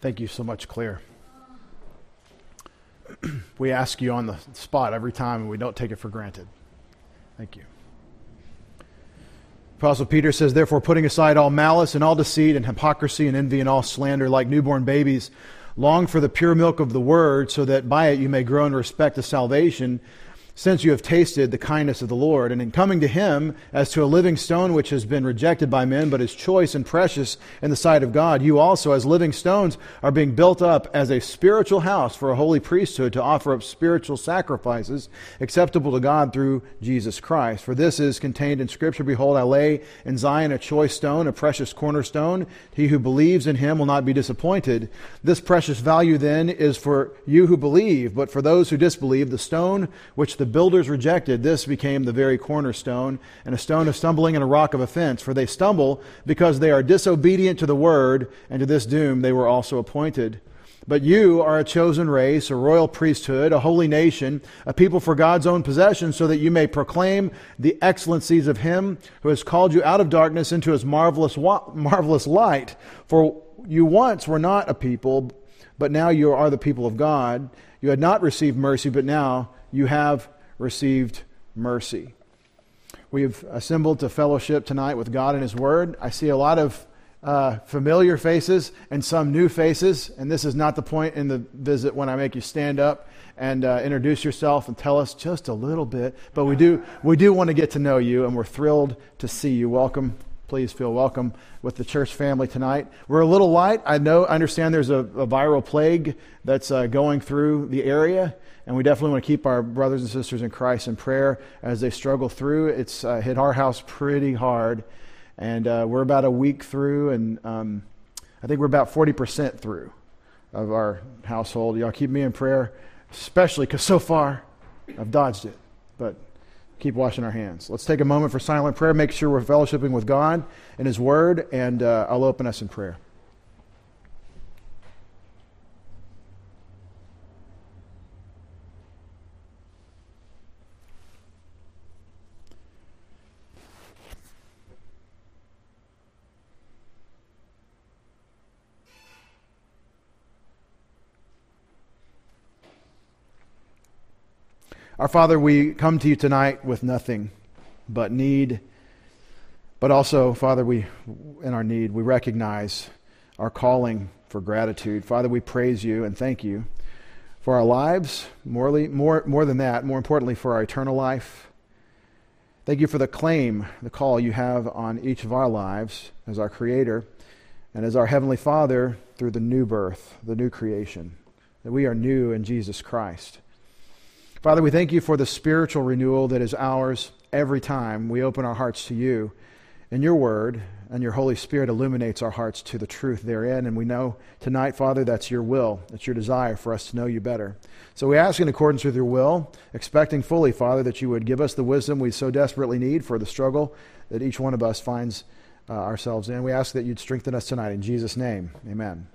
Thank you so much, Claire. we ask you on the spot every time, and we don't take it for granted. Thank you. Apostle Peter says, Therefore, putting aside all malice and all deceit and hypocrisy and envy and all slander, like newborn babies, long for the pure milk of the word, so that by it you may grow in respect to salvation since you have tasted the kindness of the Lord, and in coming to him as to a living stone which has been rejected by men, but is choice and precious in the sight of God, you also, as living stones, are being built up as a spiritual house for a holy priesthood to offer up spiritual sacrifices acceptable to God through Jesus Christ. For this is contained in Scripture Behold, I lay in Zion a choice stone, a precious cornerstone. He who believes in him will not be disappointed. This precious value then is for you who believe, but for those who disbelieve, the stone which the builders rejected, this became the very cornerstone, and a stone of stumbling and a rock of offense. For they stumble because they are disobedient to the word, and to this doom they were also appointed. But you are a chosen race, a royal priesthood, a holy nation, a people for God's own possession, so that you may proclaim the excellencies of Him who has called you out of darkness into His marvelous, marvelous light. For you once were not a people, but now you are the people of God. You had not received mercy, but now you have received mercy. We've assembled to fellowship tonight with God and His Word. I see a lot of uh, familiar faces and some new faces, and this is not the point in the visit when I make you stand up and uh, introduce yourself and tell us just a little bit. But we do, we do want to get to know you, and we're thrilled to see you. Welcome. Please feel welcome with the church family tonight. We're a little light. I know, I understand there's a, a viral plague that's uh, going through the area. And we definitely want to keep our brothers and sisters in Christ in prayer as they struggle through. It's uh, hit our house pretty hard. And uh, we're about a week through, and um, I think we're about 40% through of our household. Y'all keep me in prayer, especially because so far I've dodged it. But keep washing our hands. Let's take a moment for silent prayer. Make sure we're fellowshipping with God and His Word, and uh, I'll open us in prayer. Our Father, we come to you tonight with nothing but need. But also, Father, we in our need, we recognize our calling for gratitude. Father, we praise you and thank you for our lives, morely, more, more than that, more importantly, for our eternal life. Thank you for the claim, the call you have on each of our lives as our Creator and as our Heavenly Father through the new birth, the new creation, that we are new in Jesus Christ. Father, we thank you for the spiritual renewal that is ours every time we open our hearts to you and your word, and your Holy Spirit illuminates our hearts to the truth therein. And we know tonight, Father, that's your will, that's your desire for us to know you better. So we ask in accordance with your will, expecting fully, Father, that you would give us the wisdom we so desperately need for the struggle that each one of us finds uh, ourselves in. We ask that you'd strengthen us tonight. In Jesus' name, amen.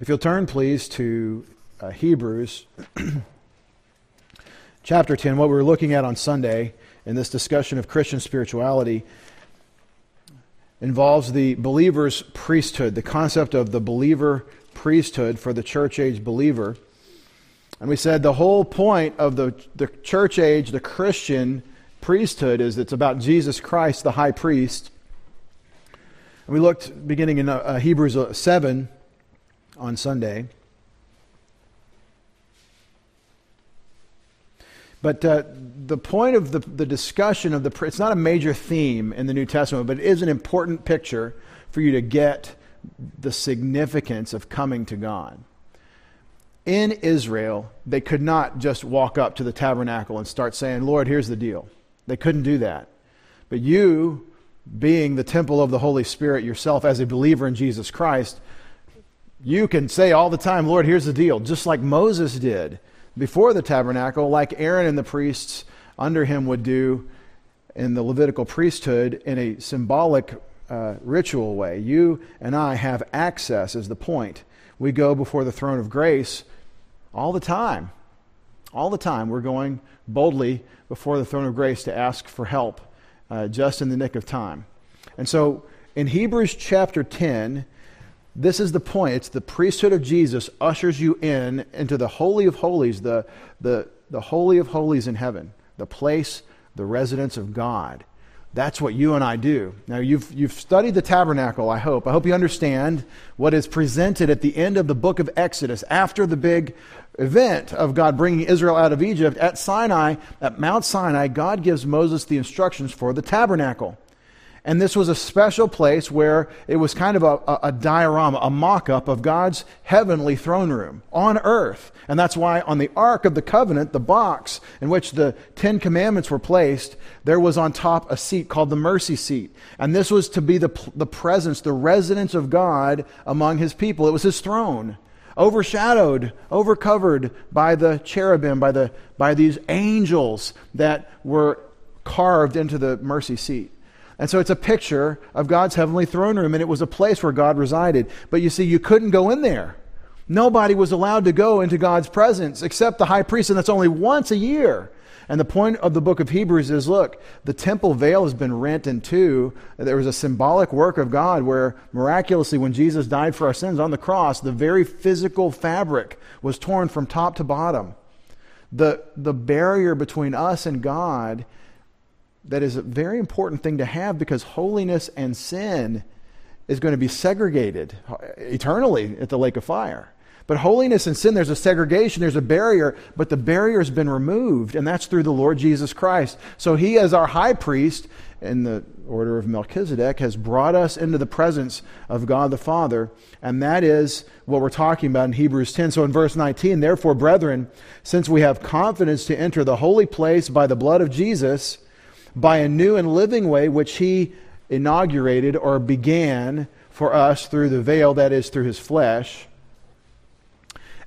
If you'll turn, please, to uh, Hebrews chapter 10, what we were looking at on Sunday in this discussion of Christian spirituality involves the believer's priesthood, the concept of the believer priesthood for the church age believer. And we said the whole point of the, the church age, the Christian priesthood, is it's about Jesus Christ, the high priest. And we looked beginning in uh, Hebrews 7 on Sunday. But uh, the point of the, the discussion of the, it's not a major theme in the New Testament, but it is an important picture for you to get the significance of coming to God. In Israel, they could not just walk up to the tabernacle and start saying, Lord, here's the deal. They couldn't do that. But you, being the temple of the Holy Spirit yourself as a believer in Jesus Christ, you can say all the time, Lord, here's the deal, just like Moses did before the tabernacle, like Aaron and the priests under him would do in the Levitical priesthood in a symbolic uh, ritual way. You and I have access, is the point. We go before the throne of grace all the time. All the time. We're going boldly before the throne of grace to ask for help uh, just in the nick of time. And so in Hebrews chapter 10, this is the point. It's the priesthood of Jesus ushers you in into the Holy of Holies, the, the, the Holy of Holies in heaven, the place, the residence of God. That's what you and I do. Now, you've, you've studied the tabernacle, I hope. I hope you understand what is presented at the end of the book of Exodus after the big event of God bringing Israel out of Egypt. At Sinai, at Mount Sinai, God gives Moses the instructions for the tabernacle. And this was a special place where it was kind of a, a, a diorama, a mock up of God's heavenly throne room on earth. And that's why on the Ark of the Covenant, the box in which the Ten Commandments were placed, there was on top a seat called the mercy seat. And this was to be the, the presence, the residence of God among his people. It was his throne overshadowed, overcovered by the cherubim, by, the, by these angels that were carved into the mercy seat. And so it's a picture of God's heavenly throne room, and it was a place where God resided. But you see, you couldn't go in there. Nobody was allowed to go into God's presence except the high priest, and that's only once a year. And the point of the book of Hebrews is look, the temple veil has been rent in two. There was a symbolic work of God where miraculously, when Jesus died for our sins on the cross, the very physical fabric was torn from top to bottom. The, the barrier between us and God that is a very important thing to have because holiness and sin is going to be segregated uh, eternally at the lake of fire. But holiness and sin, there's a segregation, there's a barrier, but the barrier has been removed, and that's through the Lord Jesus Christ. So he, as our high priest in the order of Melchizedek, has brought us into the presence of God the Father, and that is what we're talking about in Hebrews 10. So in verse 19, therefore, brethren, since we have confidence to enter the holy place by the blood of Jesus, by a new and living way which he inaugurated or began for us through the veil, that is, through his flesh.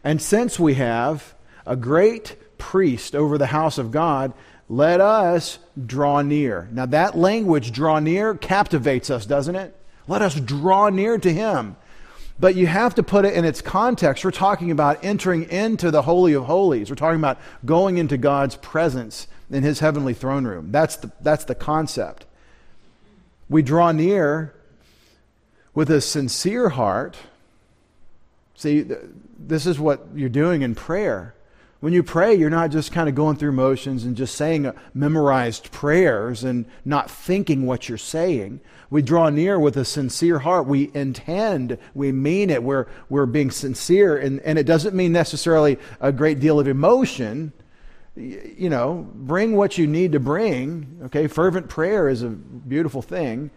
And since we have a great priest over the house of God, let us draw near. Now, that language, draw near, captivates us, doesn't it? Let us draw near to him. But you have to put it in its context. We're talking about entering into the Holy of Holies. We're talking about going into God's presence in his heavenly throne room. That's the, that's the concept. We draw near with a sincere heart. See, this is what you're doing in prayer. When you pray, you're not just kind of going through motions and just saying uh, memorized prayers and not thinking what you're saying. We draw near with a sincere heart. We intend, we mean it. We're, we're being sincere. And, and it doesn't mean necessarily a great deal of emotion you know, bring what you need to bring. Okay, fervent prayer is a beautiful thing,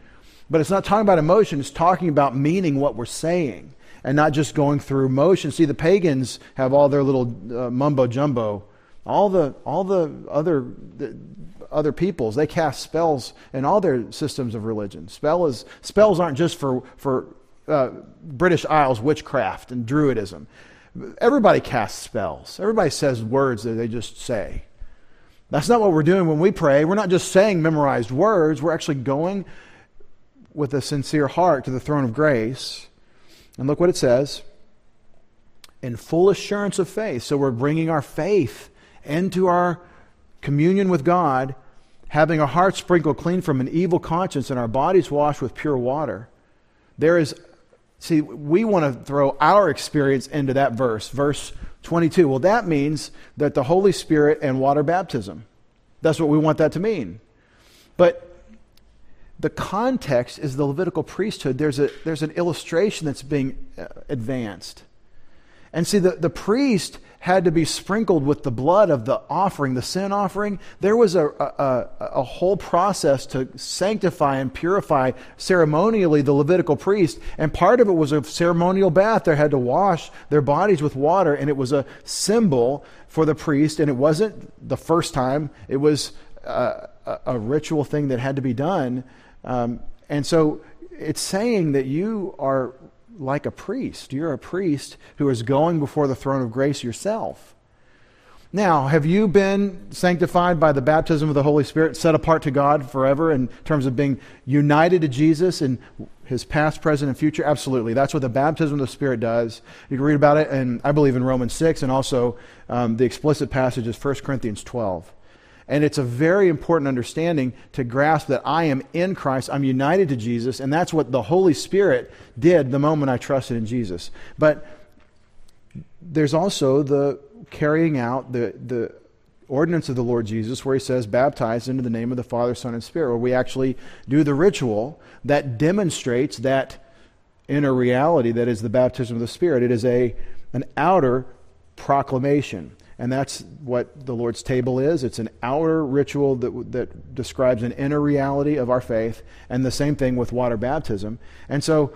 but it's not talking about emotion, it's talking about meaning what we're saying and not just going through motion. See, the pagans have all their little uh, mumbo jumbo. All the, all the other, the other peoples, they cast spells in all their systems of religion. Spell is, spells aren't just for, for uh, British Isles witchcraft and Druidism. Everybody casts spells. Everybody says words that they just say. That's not what we're doing when we pray. We're not just saying memorized words. We're actually going with a sincere heart to the throne of grace. And look what it says in full assurance of faith. So we're bringing our faith into our communion with God, having our hearts sprinkled clean from an evil conscience and our bodies washed with pure water. There is See, we want to throw our experience into that verse, verse 22. Well, that means that the Holy Spirit and water baptism. That's what we want that to mean. But the context is the Levitical priesthood. There's, a, there's an illustration that's being uh, advanced. And see, the, the priest had to be sprinkled with the blood of the offering, the sin offering. There was a, a, a, whole process to sanctify and purify ceremonially the Levitical priest. And part of it was a ceremonial bath. They had to wash their bodies with water, and it was a symbol for the priest. And it wasn't the first time, it was a, a ritual thing that had to be done. Um, and so it's saying that you are like a priest. You're a priest who is going before the throne of grace yourself. Now, have you been sanctified by the baptism of the Holy Spirit, set apart to God forever in terms of being united to Jesus in his past, present, and future? Absolutely. That's what the baptism of the Spirit does. You can read about it, and I believe in Romans 6, and also um, the explicit passage is 1 Corinthians 12. And it's a very important understanding to grasp that I am in Christ, I'm united to Jesus, and that's what the Holy Spirit did the moment I trusted in Jesus. But there's also the carrying out the, the ordinance of the Lord Jesus, where he says, baptize into the name of the Father, Son, and Spirit, where we actually do the ritual that demonstrates that inner reality that is the baptism of the Spirit. It is a, an outer proclamation. And that's what the Lord's table is. It's an outer ritual that, that describes an inner reality of our faith, and the same thing with water baptism. And so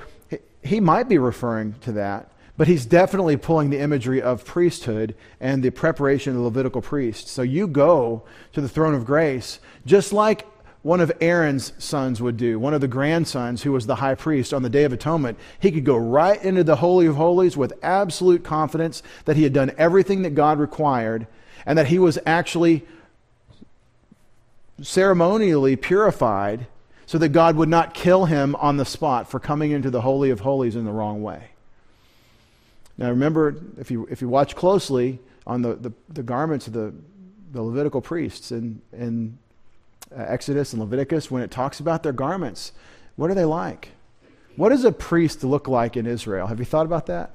he might be referring to that, but he's definitely pulling the imagery of priesthood and the preparation of the Levitical priests. So you go to the throne of grace just like one of Aaron's sons would do, one of the grandsons who was the high priest on the Day of Atonement. He could go right into the Holy of Holies with absolute confidence that he had done everything that God required and that he was actually ceremonially purified so that God would not kill him on the spot for coming into the Holy of Holies in the wrong way. Now, remember, if you, if you watch closely on the, the, the garments of the, the Levitical priests and, and uh, Exodus and Leviticus, when it talks about their garments, what are they like? What does a priest look like in Israel? Have you thought about that?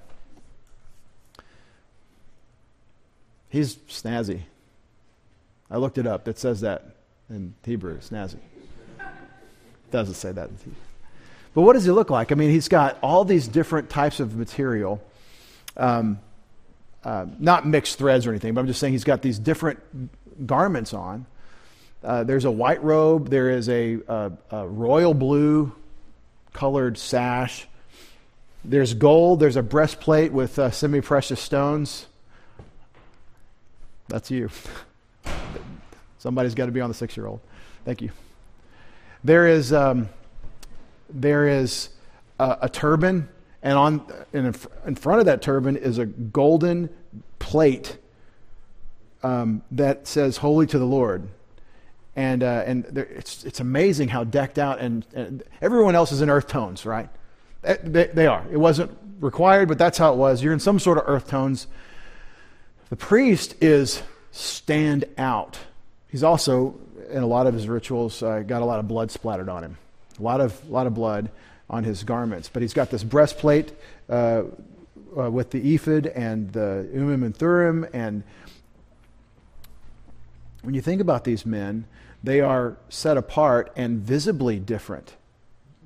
He's snazzy. I looked it up. It says that in Hebrew, snazzy. Doesn't say that in Hebrew. But what does he look like? I mean, he's got all these different types of material. Um, uh, not mixed threads or anything, but I'm just saying he's got these different garments on. Uh, there's a white robe, there is a, a, a royal blue colored sash. There's gold, there's a breastplate with uh, semi precious stones. That's you. Somebody's got to be on the six year old. Thank you. There is, um, there is a, a, turban, and on, in, in front of that turban is a golden plate um, that says, Holy to the Lord and uh, and it's it's amazing how decked out and, and, everyone else is in earth tones, right? Eh, they, they, are. It wasn't required, but that's how it was. You're in some sort of earth tones. The priest is stand out. He's also in a lot of his rituals uh, got a lot of blood splattered on him, a lot of a lot of blood on his garments. But he's got this breastplate uh, uh with the ephod and the Urim and Thummim and when you think about these men, they are set apart and visibly different.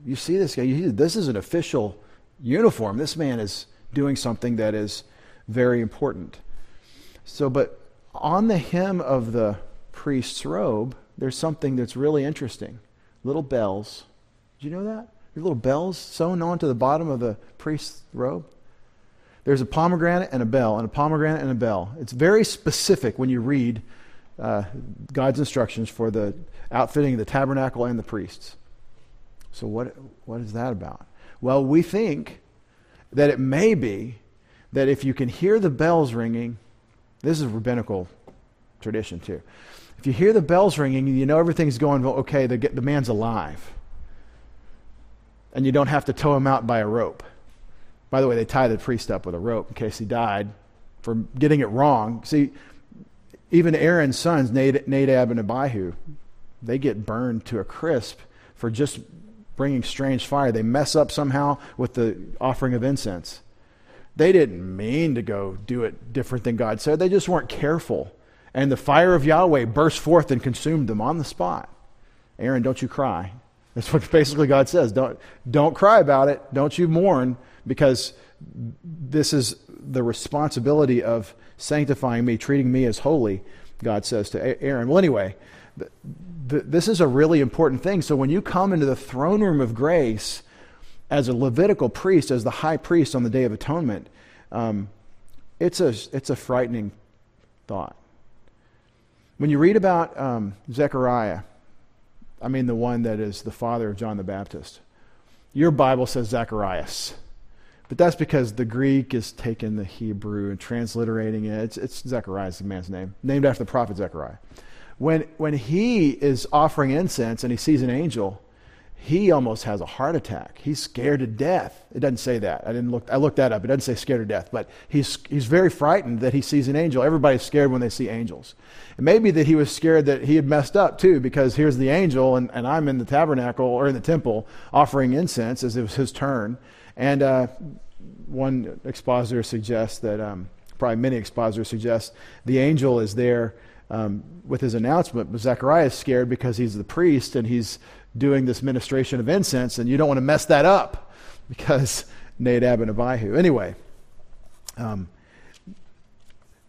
You see this guy, this is an official uniform. This man is doing something that is very important. So, but on the hem of the priest's robe, there's something that's really interesting. Little bells. Did you know that? Your little bells sewn onto the bottom of the priest's robe. There's a pomegranate and a bell, and a pomegranate and a bell. It's very specific when you read uh, God's instructions for the outfitting of the tabernacle and the priests. So, what, what is that about? Well, we think that it may be that if you can hear the bells ringing, this is rabbinical tradition too. If you hear the bells ringing, you know everything's going okay, the, the man's alive. And you don't have to tow him out by a rope. By the way, they tie the priest up with a rope in case he died for getting it wrong. See, even Aaron's sons, Nadab and Abihu, they get burned to a crisp for just bringing strange fire. They mess up somehow with the offering of incense. They didn't mean to go do it different than God said, they just weren't careful. And the fire of Yahweh burst forth and consumed them on the spot. Aaron, don't you cry. That's what basically God says. Don't, don't cry about it. Don't you mourn because this is the responsibility of sanctifying me, treating me as holy, God says to Aaron. Well, anyway, th- th- this is a really important thing. So when you come into the throne room of grace as a Levitical priest, as the high priest on the Day of Atonement, um, it's, a, it's a frightening thought. When you read about um, Zechariah, I mean the one that is the father of John the Baptist, your Bible says Zacharias. But that's because the Greek is taking the Hebrew and transliterating it. It's, it's Zechariah the man's name, named after the prophet Zechariah. When, when he is offering incense and he sees an angel, he almost has a heart attack. He's scared to death. It doesn't say that. I didn't look. I looked that up. It doesn't say scared to death, but he's he's very frightened that he sees an angel. Everybody's scared when they see angels. It may be that he was scared that he had messed up too, because here's the angel, and, and I'm in the tabernacle or in the temple offering incense as it was his turn. And uh, one expositor suggests that, um, probably many expositors suggest, the angel is there um, with his announcement, but Zechariah is scared because he's the priest and he's doing this ministration of incense, and you don't want to mess that up because Nadab and Abihu. Anyway, um,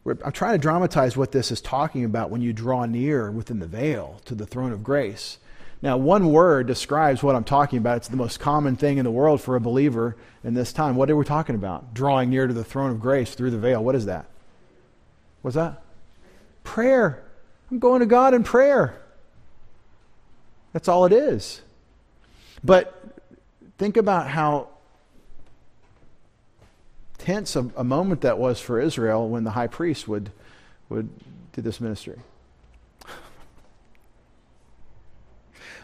I'm trying to dramatize what this is talking about when you draw near within the veil to the throne of grace. Now, one word describes what I'm talking about. It's the most common thing in the world for a believer in this time. What are we talking about? Drawing near to the throne of grace through the veil. What is that? What's that? Prayer. I'm going to God in prayer. That's all it is. But think about how tense a, a, moment that was for Israel when the high priest would, would do this ministry.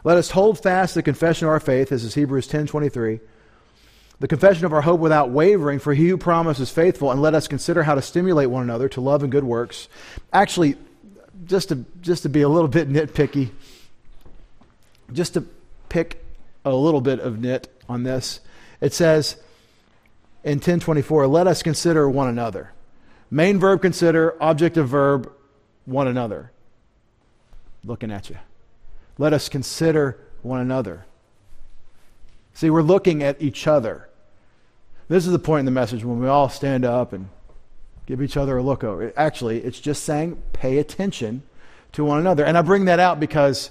Let us hold fast the confession of our faith. This is Hebrews 10:23. The confession of our hope without wavering, for he who promises faithful, and let us consider how to stimulate one another to love and good works. Actually, just to just to be a little bit nitpicky, just to pick a little bit of nit on this, it says in 1024, let us consider one another. Main verb consider, object of verb one another. Looking at you. Let us consider one another. See, we're looking at each other. This is the point in the message when we all stand up and give each other a look over. Actually, it's just saying pay attention to one another. And I bring that out because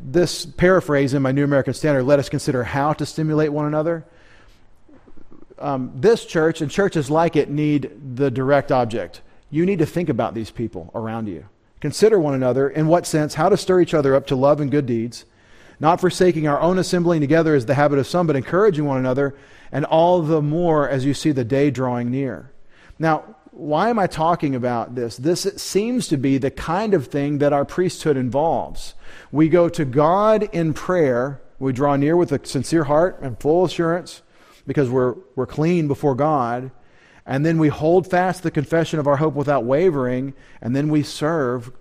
this paraphrase in my New American Standard, let us consider how to stimulate one another. Um, this church and churches like it need the direct object. You need to think about these people around you. Consider one another, in what sense, how to stir each other up to love and good deeds, not forsaking our own assembling together as the habit of some, but encouraging one another, and all the more as you see the day drawing near. Now, why am I talking about this? This seems to be the kind of thing that our priesthood involves. We go to God in prayer. We draw near with a sincere heart and full assurance because we're, we're clean before God. And then we hold fast the confession of our hope without wavering. And then we serve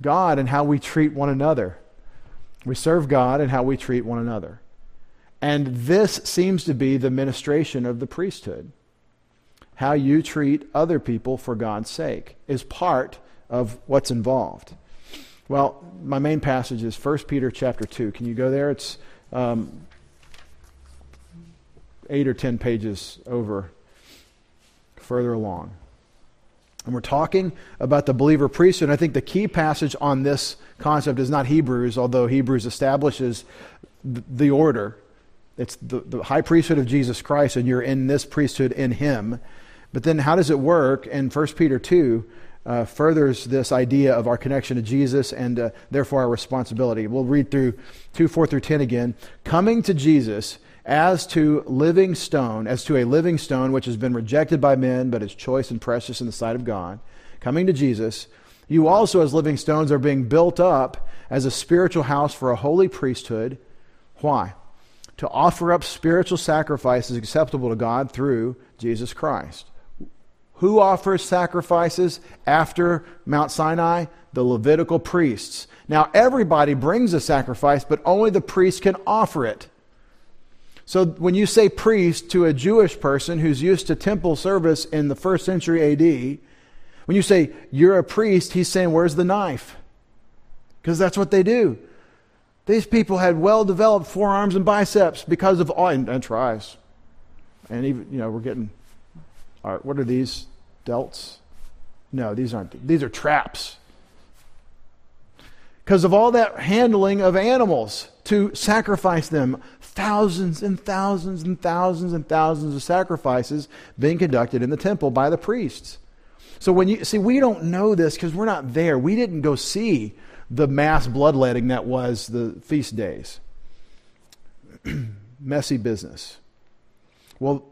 God and how we treat one another. We serve God and how we treat one another. And this seems to be the ministration of the priesthood. How you treat other people for God's sake is part of what's involved. Well, my main passage is 1 Peter chapter 2. Can you go there? It's um, eight or ten pages over, further along. And we're talking about the believer priesthood. I think the key passage on this concept is not Hebrews, although Hebrews establishes the order. It's the, the high priesthood of Jesus Christ, and you're in this priesthood in Him. But then, how does it work? And 1 Peter 2, uh, furthers this idea of our connection to Jesus and uh, therefore our responsibility. We'll read through 2 4 through 10 again. Coming to Jesus as to living stone, as to a living stone which has been rejected by men but is choice and precious in the sight of God. Coming to Jesus, you also, as living stones, are being built up as a spiritual house for a holy priesthood. Why? To offer up spiritual sacrifices acceptable to God through Jesus Christ. Who offers sacrifices after Mount Sinai? The Levitical priests. Now, everybody brings a sacrifice, but only the priest can offer it. So, when you say priest to a Jewish person who's used to temple service in the first century AD, when you say you're a priest, he's saying, Where's the knife? Because that's what they do. These people had well developed forearms and biceps because of all, and, and tries. And even, you know, we're getting, all right, what are these? delts? No, these aren't. These are traps. Because of all that handling of animals to sacrifice them, thousands and thousands and thousands and thousands of sacrifices being conducted in the temple by the priests. So when you see, we don't know this because we're not there. We didn't go see the mass bloodletting that was the feast days. Messy business. Well,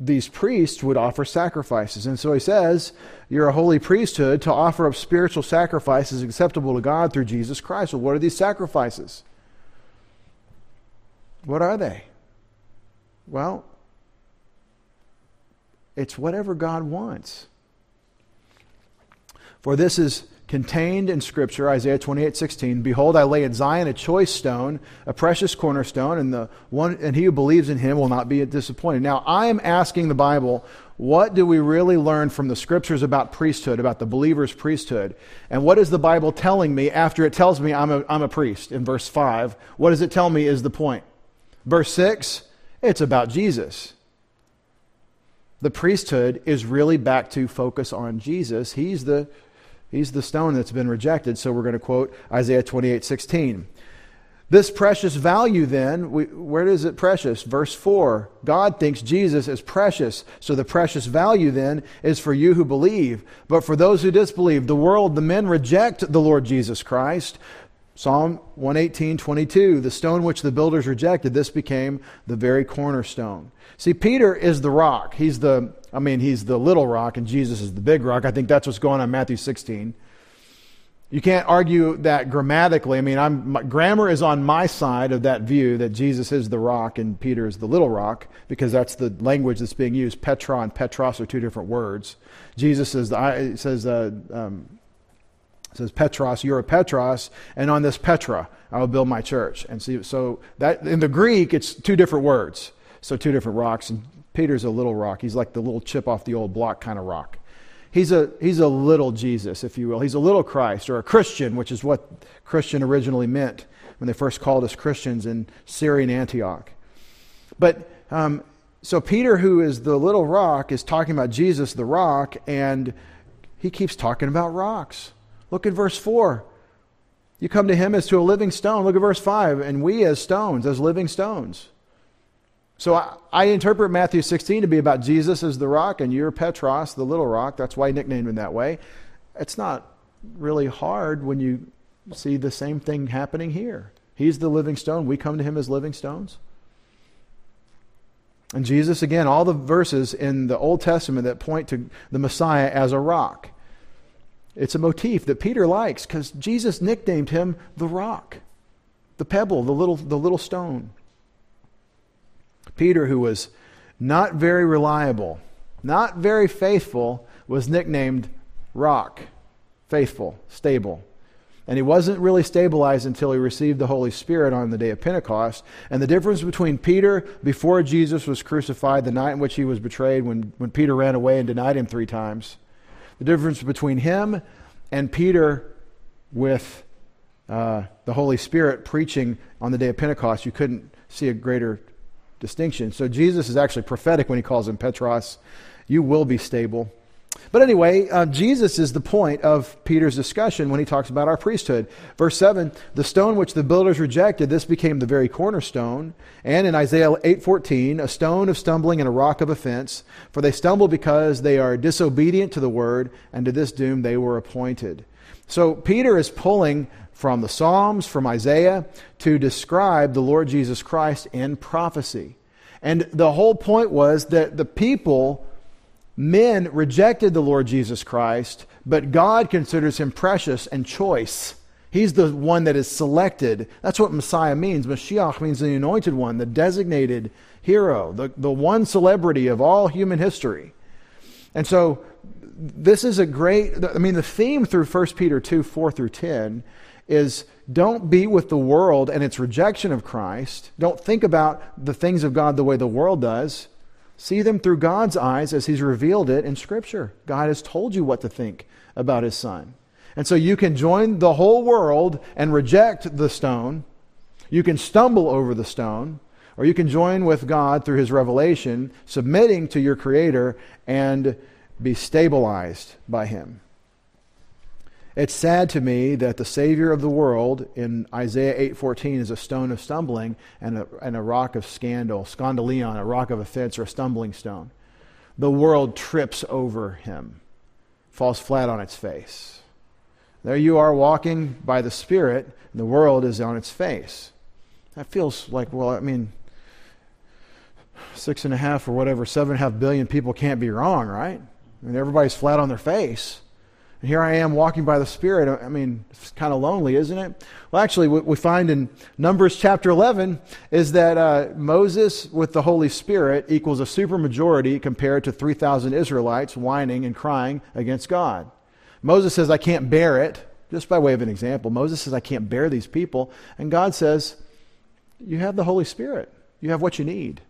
these priests would offer sacrifices. And so he says, You're a holy priesthood to offer up spiritual sacrifices acceptable to God through Jesus Christ. Well, what are these sacrifices? What are they? Well, it's whatever God wants. For this is contained in Scripture, Isaiah 28 16. Behold, I lay in Zion a choice stone, a precious cornerstone, and, the one, and he who believes in him will not be disappointed. Now, I am asking the Bible, what do we really learn from the Scriptures about priesthood, about the believer's priesthood? And what is the Bible telling me after it tells me I'm a, I'm a priest in verse 5? What does it tell me is the point? Verse 6, it's about Jesus. The priesthood is really back to focus on Jesus. He's the He's the stone that's been rejected. So we're going to quote Isaiah 28 16. This precious value, then, we, where is it precious? Verse 4 God thinks Jesus is precious. So the precious value, then, is for you who believe. But for those who disbelieve, the world, the men reject the Lord Jesus Christ. Psalm 118, 22, the stone which the builders rejected, this became the very cornerstone. See, Peter is the rock. He's the, I mean, he's the little rock, and Jesus is the big rock. I think that's what's going on in Matthew 16. You can't argue that grammatically. I mean, I'm, my, grammar is on my side of that view that Jesus is the rock and Peter is the little rock because that's the language that's being used. Petra and Petros are two different words. Jesus is the, says, uh, um, says Petros, you're a Petros, and on this Petra I will build my church. And see, so that in the Greek it's two different words, so two different rocks. And Peter's a little rock. He's like the little chip off the old block kind of rock. He's a he's a little Jesus, if you will. He's a little Christ or a Christian, which is what Christian originally meant when they first called us Christians in Syrian Antioch. But um, so Peter, who is the little rock, is talking about Jesus, the rock, and he keeps talking about rocks. Look at verse 4. You come to him as to a living stone. Look at verse 5. And we as stones, as living stones. So I, I, interpret Matthew 16 to be about Jesus as the rock and you're Petros, the little rock. That's why he nicknamed him that way. It's not really hard when you see the same thing happening here. He's the living stone. We come to him as living stones. And Jesus, again, all the verses in the Old Testament that point to the Messiah as a rock. It's a motif that Peter likes because Jesus nicknamed him the rock, the pebble, the little, the little stone. Peter, who was not very reliable, not very faithful, was nicknamed rock, faithful, stable. And he wasn't really stabilized until he received the Holy Spirit on the day of Pentecost. And the difference between Peter before Jesus was crucified, the night in which he was betrayed, when, when Peter ran away and denied him three times, the difference between him and Peter with uh, the Holy Spirit preaching on the day of Pentecost, you couldn't see a greater distinction. So Jesus is actually prophetic when he calls him Petros. You will be stable. But anyway, uh, Jesus is the point of Peter's discussion when he talks about our priesthood. Verse 7, the stone which the builders rejected, this became the very cornerstone. And in Isaiah 8:14, a stone of stumbling and a rock of offense, for they stumble because they are disobedient to the word, and to this doom they were appointed. So Peter is pulling from the Psalms, from Isaiah, to describe the Lord Jesus Christ in prophecy. And the whole point was that the people Men rejected the Lord Jesus Christ, but God considers him precious and choice. He's the one that is selected. That's what Messiah means. Mashiach means the anointed one, the designated hero, the, the one celebrity of all human history. And so this is a great, I mean, the theme through 1 Peter 2 4 through 10 is don't be with the world and its rejection of Christ. Don't think about the things of God the way the world does. See them through God's eyes as He's revealed it in Scripture. God has told you what to think about His Son. And so you can join the whole world and reject the stone. You can stumble over the stone, or you can join with God through His revelation, submitting to your Creator and be stabilized by Him. It's sad to me that the Savior of the world in Isaiah 8:14 is a stone of stumbling and a, and a rock of scandal, skandalon, a rock of offense or a stumbling stone. The world trips over him, falls flat on its face. There you are walking by the Spirit, and the world is on its face. That feels like, well, I mean, six and a half or whatever, seven and a half billion people can't be wrong, right? I mean, everybody's flat on their face. And here I am walking by the Spirit. I mean, it's kind of lonely, isn't it? Well, actually, what we find in Numbers chapter 11 is that uh, Moses with the Holy Spirit equals a supermajority compared to 3,000 Israelites whining and crying against God. Moses says, I can't bear it. Just by way of an example, Moses says, I can't bear these people. And God says, You have the Holy Spirit. You have what you need.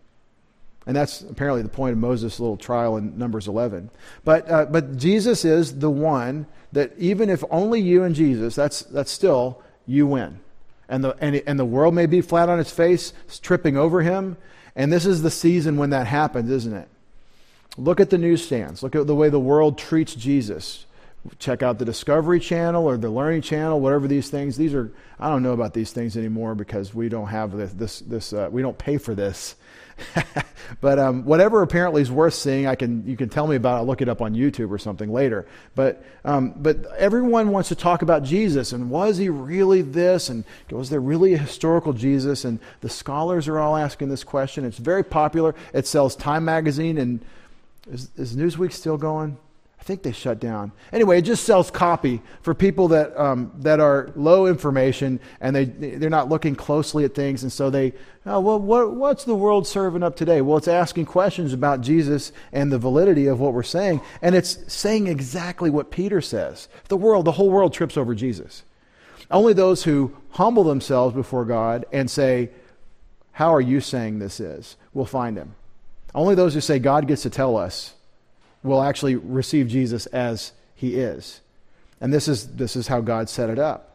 And that's apparently the point of Moses' little trial in Numbers 11. But, uh, but Jesus is the one that even if only you and Jesus, that's, that's still, you win. And the, and, and the world may be flat on its face, tripping over him. And this is the season when that happens, isn't it? Look at the newsstands. Look at the way the world treats Jesus check out the Discovery Channel or the Learning Channel, whatever these things. These are I don't know about these things anymore because we don't have this this, this uh, we don't pay for this. but um, whatever apparently is worth seeing, I can you can tell me about. it. I'll look it up on YouTube or something later. But um, but everyone wants to talk about Jesus and was he really this and was there really a historical Jesus? And the scholars are all asking this question. It's very popular. It sells Time magazine and is, is Newsweek still going? I think they shut down. Anyway, it just sells copy for people that, um, that are low information and they, they're not looking closely at things. And so they, oh, well, what, what's the world serving up today? Well, it's asking questions about Jesus and the validity of what we're saying. And it's saying exactly what Peter says. The world, the whole world trips over Jesus. Only those who humble themselves before God and say, How are you saying this is? will find him. Only those who say, God gets to tell us will actually receive Jesus as he is. And this is, this is how God set it up.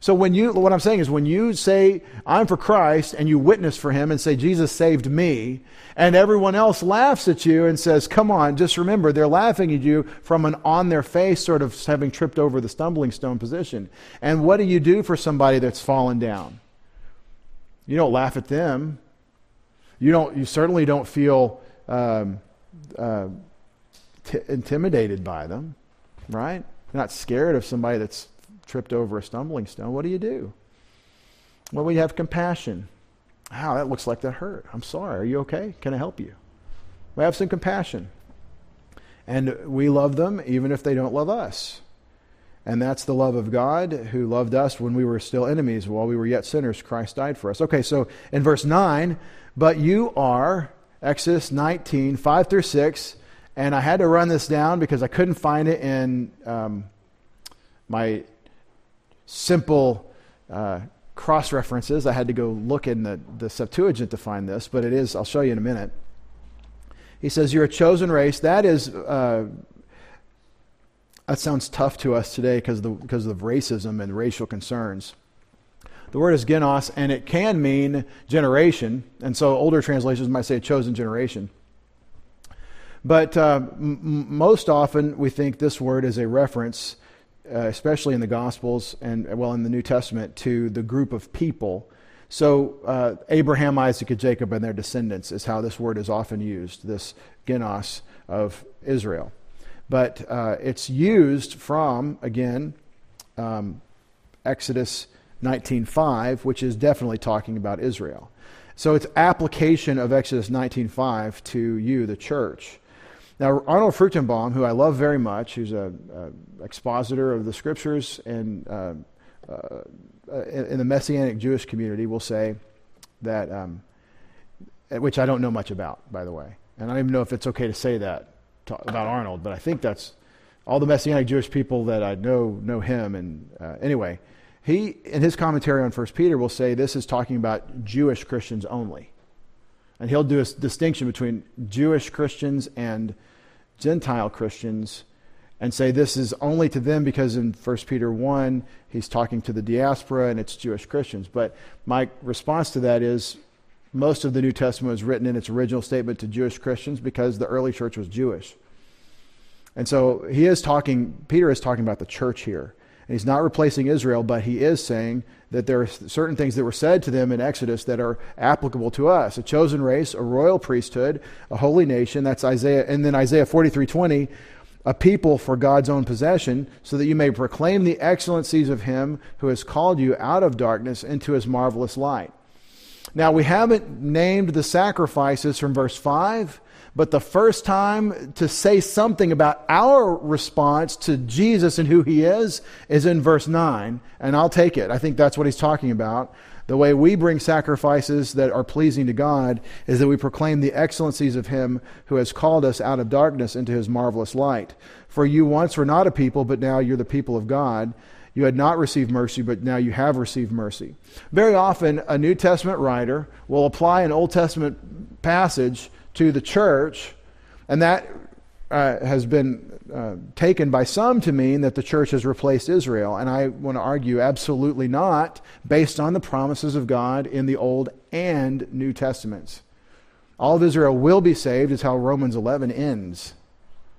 So when you, what I'm saying is when you say, I'm for Christ, and you witness for him and say, Jesus saved me, and everyone else laughs at you and says, come on, just remember, they're laughing at you from an on their face sort of having tripped over the stumbling stone position. And what do you do for somebody that's fallen down? You don't laugh at them. You don't, you certainly don't feel, um, uh, t- intimidated by them, right? You're not scared of somebody that's tripped over a stumbling stone. What do you do? Well, we have compassion. Wow, that looks like that hurt. I'm sorry. Are you okay? Can I help you? We have some compassion. And we love them even if they don't love us. And that's the love of God who loved us when we were still enemies. While we were yet sinners, Christ died for us. Okay, so in verse 9, but you are, Exodus 19, 5 through 6, and I had to run this down because I couldn't find it in um, my simple uh, cross references. I had to go look in the, the Septuagint to find this, but it is, I'll show you in a minute. He says, You're a chosen race. That is, uh, that sounds tough to us today because of, because of racism and racial concerns. The word is genos, and it can mean generation. And so older translations might say chosen generation. But uh, m- most often we think this word is a reference, uh, especially in the Gospels and, well, in the New Testament, to the group of people. So uh, Abraham, Isaac, and Jacob and their descendants is how this word is often used, this genos of Israel. But uh, it's used from, again, um, Exodus 19.5, which is definitely talking about Israel. So it's application of Exodus 19.5 to you, the church. Now, Arnold Fruchtenbaum, who I love very much, who's an expositor of the scriptures and uh, uh, in the Messianic Jewish community, will say that, um, which I don't know much about, by the way. And I don't even know if it's okay to say that to, about Arnold, but I think that's all the Messianic Jewish people that I know know him. And uh, anyway, he, in his commentary on First Peter, will say this is talking about Jewish Christians only. And he'll do a distinction between Jewish Christians and Gentile Christians and say this is only to them because in 1 Peter 1, he's talking to the diaspora and it's Jewish Christians. But my response to that is most of the New Testament was written in its original statement to Jewish Christians because the early church was Jewish. And so he is talking, Peter is talking about the church here. And he's not replacing Israel, but he is saying that there are certain things that were said to them in Exodus that are applicable to us. A chosen race, a royal priesthood, a holy nation, that's Isaiah, and then Isaiah 43:20, a people for God's own possession, so that you may proclaim the excellencies of him who has called you out of darkness into his marvelous light. Now, we haven't named the sacrifices from verse 5, But the first time to say something about our response to Jesus and who he is is in verse 9. And I'll take it. I think that's what he's talking about. The way we bring sacrifices that are pleasing to God is that we proclaim the excellencies of him who has called us out of darkness into his marvelous light. For you once were not a people, but now you're the people of God. You had not received mercy, but now you have received mercy. Very often, a New Testament writer will apply an Old Testament passage to the church, and that uh, has been uh, taken by some to mean that the church has replaced Israel. And I want to argue absolutely not, based on the promises of God in the Old and New Testaments. All of Israel will be saved, is how Romans 11 ends.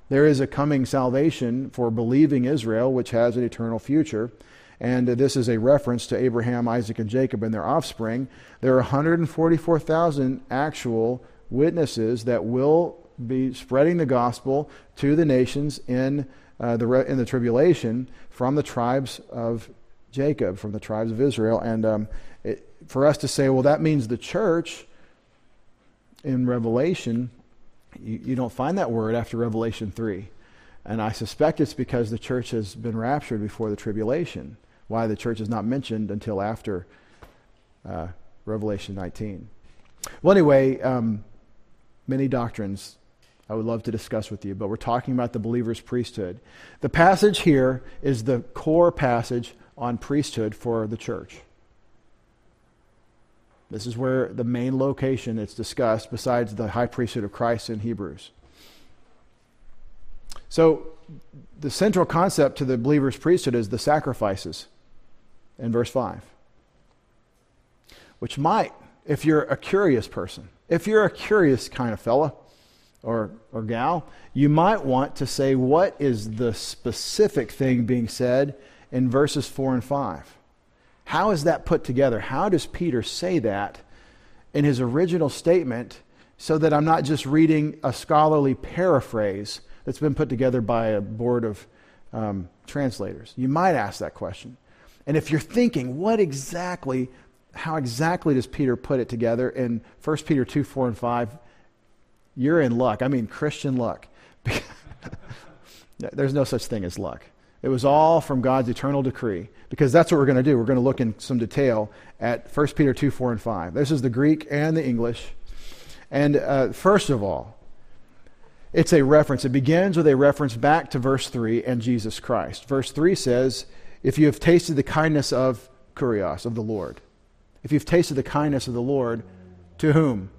There is a coming salvation for believing Israel, which has an eternal future. And this is a reference to Abraham, Isaac, and Jacob and their offspring. There are 144,000 actual witnesses that will be spreading the gospel to the nations in, uh, the, in the tribulation from the tribes of Jacob, from the tribes of Israel. And um, it, for us to say, well, that means the church in Revelation, you, you don't find that word after Revelation 3. And I suspect it's because the church has been raptured before the tribulation. Why the church is not mentioned until after uh, Revelation 19. Well, anyway, um, many doctrines I would love to discuss with you, but we're talking about the believer's priesthood. The passage here is the core passage on priesthood for the church. This is where the main location is discussed, besides the high priesthood of Christ in Hebrews. So, the central concept to the believer's priesthood is the sacrifices in verse 5, which might, if you're a curious person, if you're a curious kind of fella or, or gal, you might want to say, what is the specific thing being said in verses 4 and 5? How is that put together? How does Peter say that in his original statement so that I'm not just reading a scholarly paraphrase that's been put together by a board of um, translators? You might ask that question. And if you're thinking, what exactly how exactly does Peter put it together in 1 Peter 2 4 and 5? You're in luck. I mean, Christian luck. There's no such thing as luck. It was all from God's eternal decree because that's what we're going to do. We're going to look in some detail at 1 Peter 2 4 and 5. This is the Greek and the English. And uh, first of all, it's a reference. It begins with a reference back to verse 3 and Jesus Christ. Verse 3 says, If you have tasted the kindness of Kurios, of the Lord, if you've tasted the kindness of the Lord, to whom?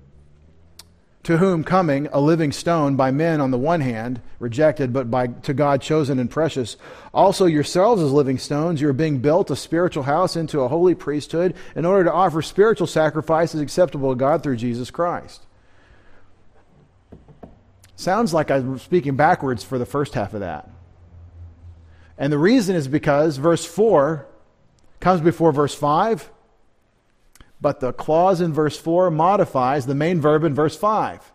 To whom coming a living stone by men on the one hand, rejected, but by to God chosen and precious. Also yourselves as living stones, you're being built a spiritual house into a holy priesthood in order to offer spiritual sacrifices acceptable to God through Jesus Christ. Sounds like I'm speaking backwards for the first half of that. And the reason is because verse 4 comes before verse 5 but the clause in verse 4 modifies the main verb in verse 5.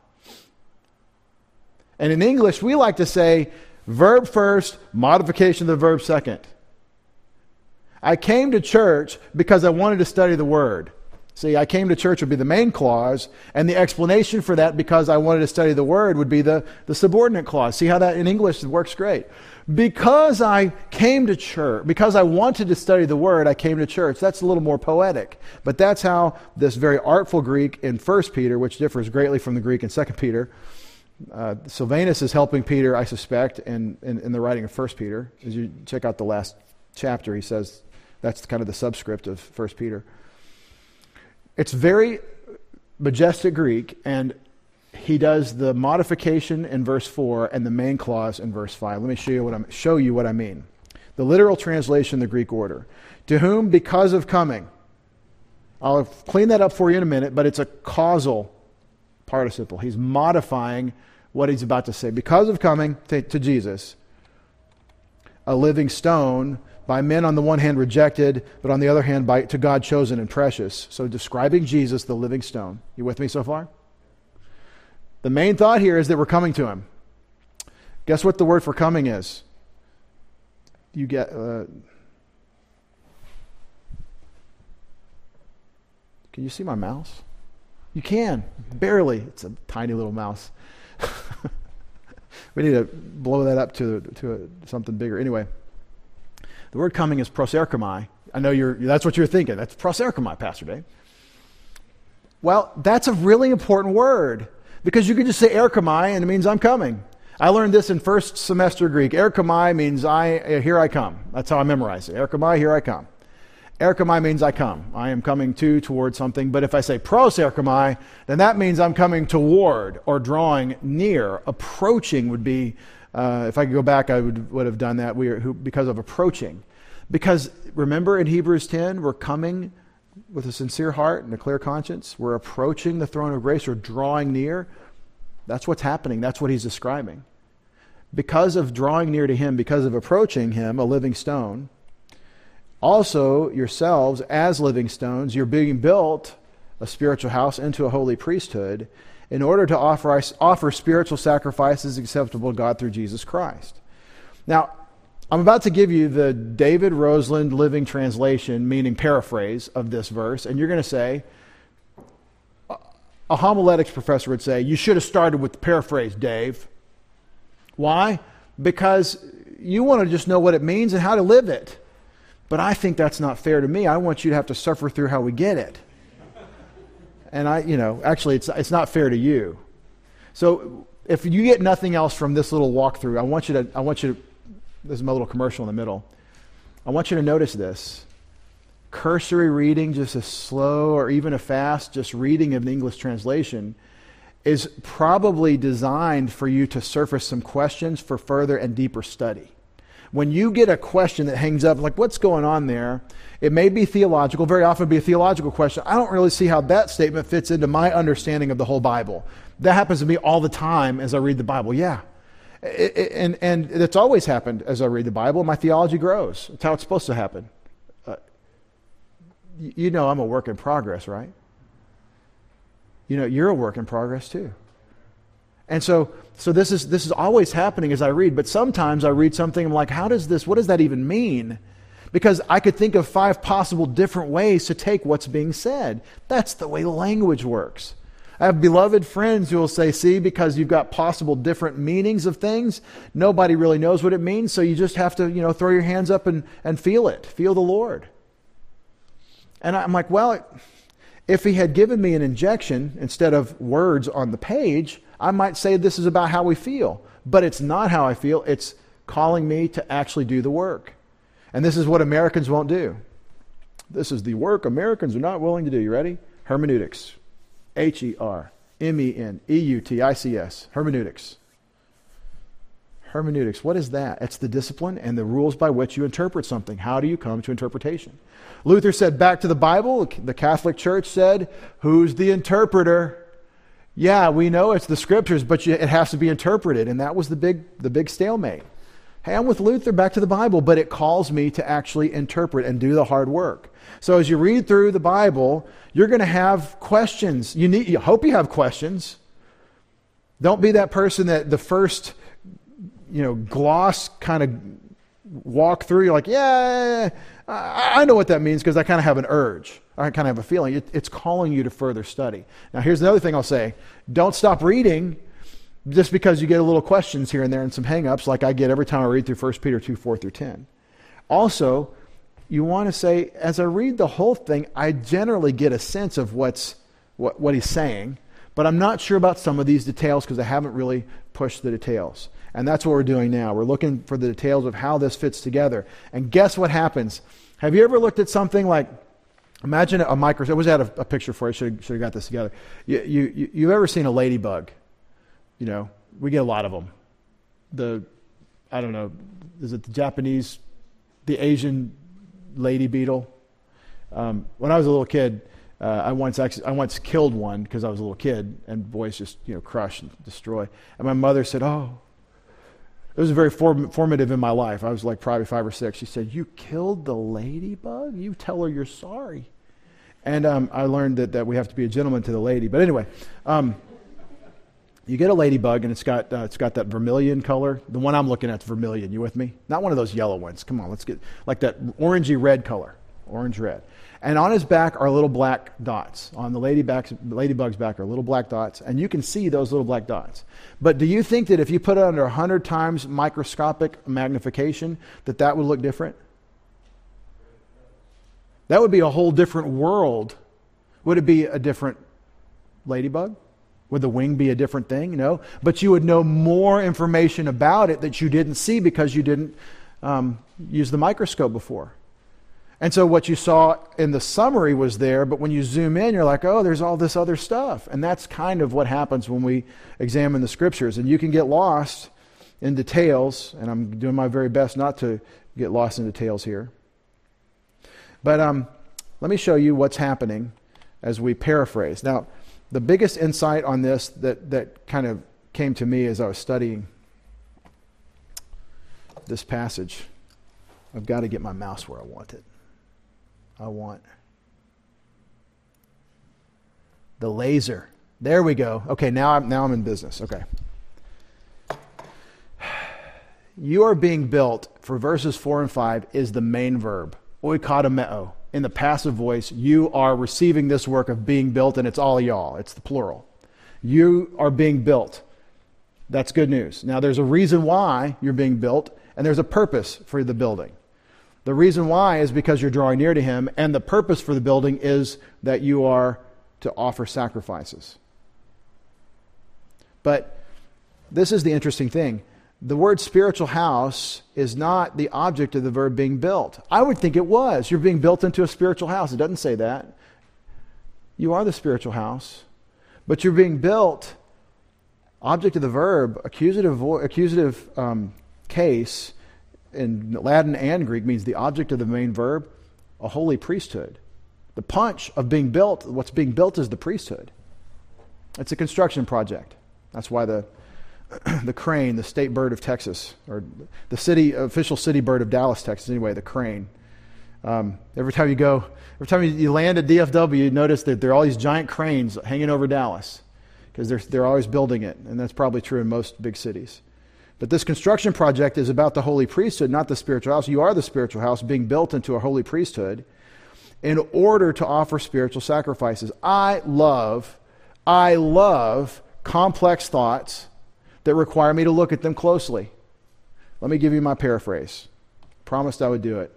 And in English, we like to say verb first, modification of the verb second. I came to church because I wanted to study the Word. See, I came to church would be the main clause, and the explanation for that, because I wanted to study the Word, would be the, the subordinate clause. See how that in English works great. Because I came to church, because I wanted to study the Word, I came to church. That's a little more poetic. But that's how this very artful Greek in 1 Peter, which differs greatly from the Greek in 2 Peter, uh, Silvanus is helping Peter, I suspect, in, in, in the writing of 1 Peter. As you check out the last chapter, he says that's kind of the subscript of 1 Peter. It's very majestic Greek, and he does the modification in verse 4 and the main clause in verse 5. Let me show you what, I'm, show you what I mean. The literal translation, the Greek order. To whom, because of coming. I'll clean that up for you in a minute, but it's a causal participle. He's modifying what he's about to say. Because of coming to, to Jesus, a living stone by men on the one hand rejected, but on the other hand by to God chosen and precious. So describing Jesus, the living stone. You with me so far? The main thought here is that we're coming to him. Guess what the word for coming is? You get uh, Can you see my mouse? You can, barely. It's a tiny little mouse. we need to blow that up to, to a, something bigger. Anyway, the word coming is proserchomai. I know you're, that's what you're thinking. That's proserchomai, Pastor Dave. Well, that's a really important word because you can just say erchomai and it means I'm coming. I learned this in first semester Greek. Erchomai means I, uh, here I come. That's how I memorize it. Erchomai, here I come. Erchomai means I come. I am coming to, toward something. But if I say pros erchomai, then that means I'm coming toward or drawing near. Approaching would be, uh, if I could go back, I would, would have done that we are, who, because of approaching. Because remember in Hebrews 10, we're coming with a sincere heart and a clear conscience. We're approaching the throne of grace or drawing near. That's what's happening. That's what he's describing. Because of drawing near to him, because of approaching him, a living stone, also yourselves as living stones, you're being built a spiritual house into a holy priesthood in order to offer, offer spiritual sacrifices acceptable to God through Jesus Christ. Now, I'm about to give you the David Roseland Living Translation, meaning paraphrase of this verse, and you're going to say, a homiletics professor would say, You should have started with the paraphrase, Dave. Why? Because you want to just know what it means and how to live it. But I think that's not fair to me. I want you to have to suffer through how we get it. And I, you know, actually, it's, it's not fair to you. So if you get nothing else from this little walkthrough, I want you to, I want you to, this is my little commercial in the middle. I want you to notice this cursory reading, just a slow or even a fast, just reading of the English translation, is probably designed for you to surface some questions for further and deeper study. When you get a question that hangs up, like what's going on there, it may be theological, very often be a theological question. I don't really see how that statement fits into my understanding of the whole Bible. That happens to me all the time as I read the Bible. Yeah. And, and it's always happened as I read the Bible. My theology grows. It's how it's supposed to happen uh, you know I'm a work in progress, right? You know, you're a work in progress too. And so, so this is this is always happening as I read. But sometimes I read something, I'm like, how does this? What does that even mean? Because I could think of five possible different ways to take what's being said. That's the way language works. I have beloved friends who will say, see, because you've got possible different meanings of things, nobody really knows what it means, so you just have to, you know, throw your hands up and, and feel it. Feel the Lord. And I'm like, well, if he had given me an injection instead of words on the page, I might say this is about how we feel. But it's not how I feel, it's calling me to actually do the work. And this is what Americans won't do. This is the work Americans are not willing to do. You ready? Hermeneutics. H E R M E N E U T I C S. Hermeneutics. Hermeneutics, what is that? It's the discipline and the rules by which you interpret something. How do you come to interpretation? Luther said, back to the Bible. The Catholic Church said, who's the interpreter? Yeah, we know it's the scriptures, but it has to be interpreted. And that was the big, the big stalemate. Hey, I'm with Luther, back to the Bible, but it calls me to actually interpret and do the hard work. So as you read through the Bible, you're going to have questions. You need, you hope you have questions. Don't be that person that the first you know, gloss kind of walk through, you're like, yeah, I, know what that means because I kind of have an urge. I kind of have a feeling. It's calling you to further study. Now, here's another thing I'll say don't stop reading just because you get a little questions here and there and some hangups, like I get every time I read through 1 Peter 2 4 through 10. Also, you want to say, as I read the whole thing, I generally get a sense of what's, what, what he's saying, but I'm not sure about some of these details because I haven't really pushed the details. And that's what we're doing now. We're looking for the details of how this fits together. And guess what happens? Have you ever looked at something like, imagine a microscope. I was had a, a picture for you. Should have got this together. You, you, you've ever seen a ladybug? You know, we get a lot of them. The, I don't know, is it the Japanese, the Asian lady beetle? Um, when I was a little kid, uh, I once actually I once killed one because I was a little kid, and boys just you know crush and destroy. And my mother said, "Oh, it was very form- formative in my life. I was like probably five or six. She said, You killed the ladybug? You tell her you're sorry. And um, I learned that, that we have to be a gentleman to the lady. But anyway, um, you get a ladybug and it's got, uh, it's got that vermilion color. The one I'm looking at is vermilion. You with me? Not one of those yellow ones. Come on, let's get like that orangey red color. orange red. And on his back are little black dots. On the ladybug's back are little black dots, and you can see those little black dots. But do you think that if you put it under 100 times microscopic magnification, that that would look different? That would be a whole different world. Would it be a different ladybug? Would the wing be a different thing? No. But you would know more information about it that you didn't see because you didn't um, use the microscope before. And so what you saw in the summary was there, but when you zoom in, you're like, oh, there's all this other stuff. And that's kind of what happens when we examine the scriptures. And you can get lost in details, and I'm doing my very best not to get lost in details here. But um, let me show you what's happening as we paraphrase. Now, the biggest insight on this that, that kind of came to me as I was studying this passage, I've got to get my mouse where I want it. I want the laser. There we go. Okay, now I'm, now I'm in business. Okay. You are being built for verses 4 and 5 is the main verb, oikodomeo in the passive voice, you are receiving this work of being built, and it's all y'all. It's the plural. You are being built. That's good news. Now, there's a reason why you're being built, and there's a purpose for the building. The reason why is because you're drawing near to Him, and the purpose for the building is that you are to offer sacrifices. But this is the interesting thing the word spiritual house is not the object of the verb being built. I would think it was. You're being built into a spiritual house. It doesn't say that. You are the spiritual house. But you're being built, object of the verb, accusative, accusative um, case in Latin and Greek means the object of the main verb, a holy priesthood. The punch of being built, what's being built is the priesthood. It's a construction project. That's why the the crane, the state bird of Texas, or the city official city bird of Dallas, Texas. Anyway, the crane. Um, every time you go, every time you land at DFW, you notice that there are all these giant cranes hanging over Dallas because they're they're always building it, and that's probably true in most big cities. But this construction project is about the holy priesthood, not the spiritual house. You are the spiritual house being built into a holy priesthood in order to offer spiritual sacrifices. I love, I love complex thoughts that require me to look at them closely. Let me give you my paraphrase. Promised I would do it.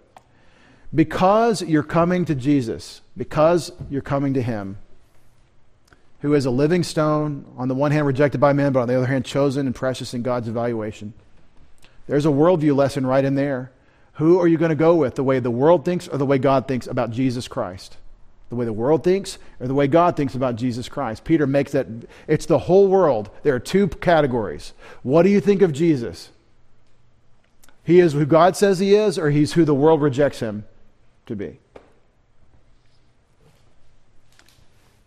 Because you're coming to Jesus, because you're coming to Him, who is a living stone, on the one hand rejected by men, but on the other hand chosen and precious in God's evaluation. There's a worldview lesson right in there. Who are you going to go with? The way the world thinks or the way God thinks about Jesus Christ? The way the world thinks or the way God thinks about Jesus Christ. Peter makes that it's the whole world. There are two categories. What do you think of Jesus? He is who God says he is, or he's who the world rejects him to be.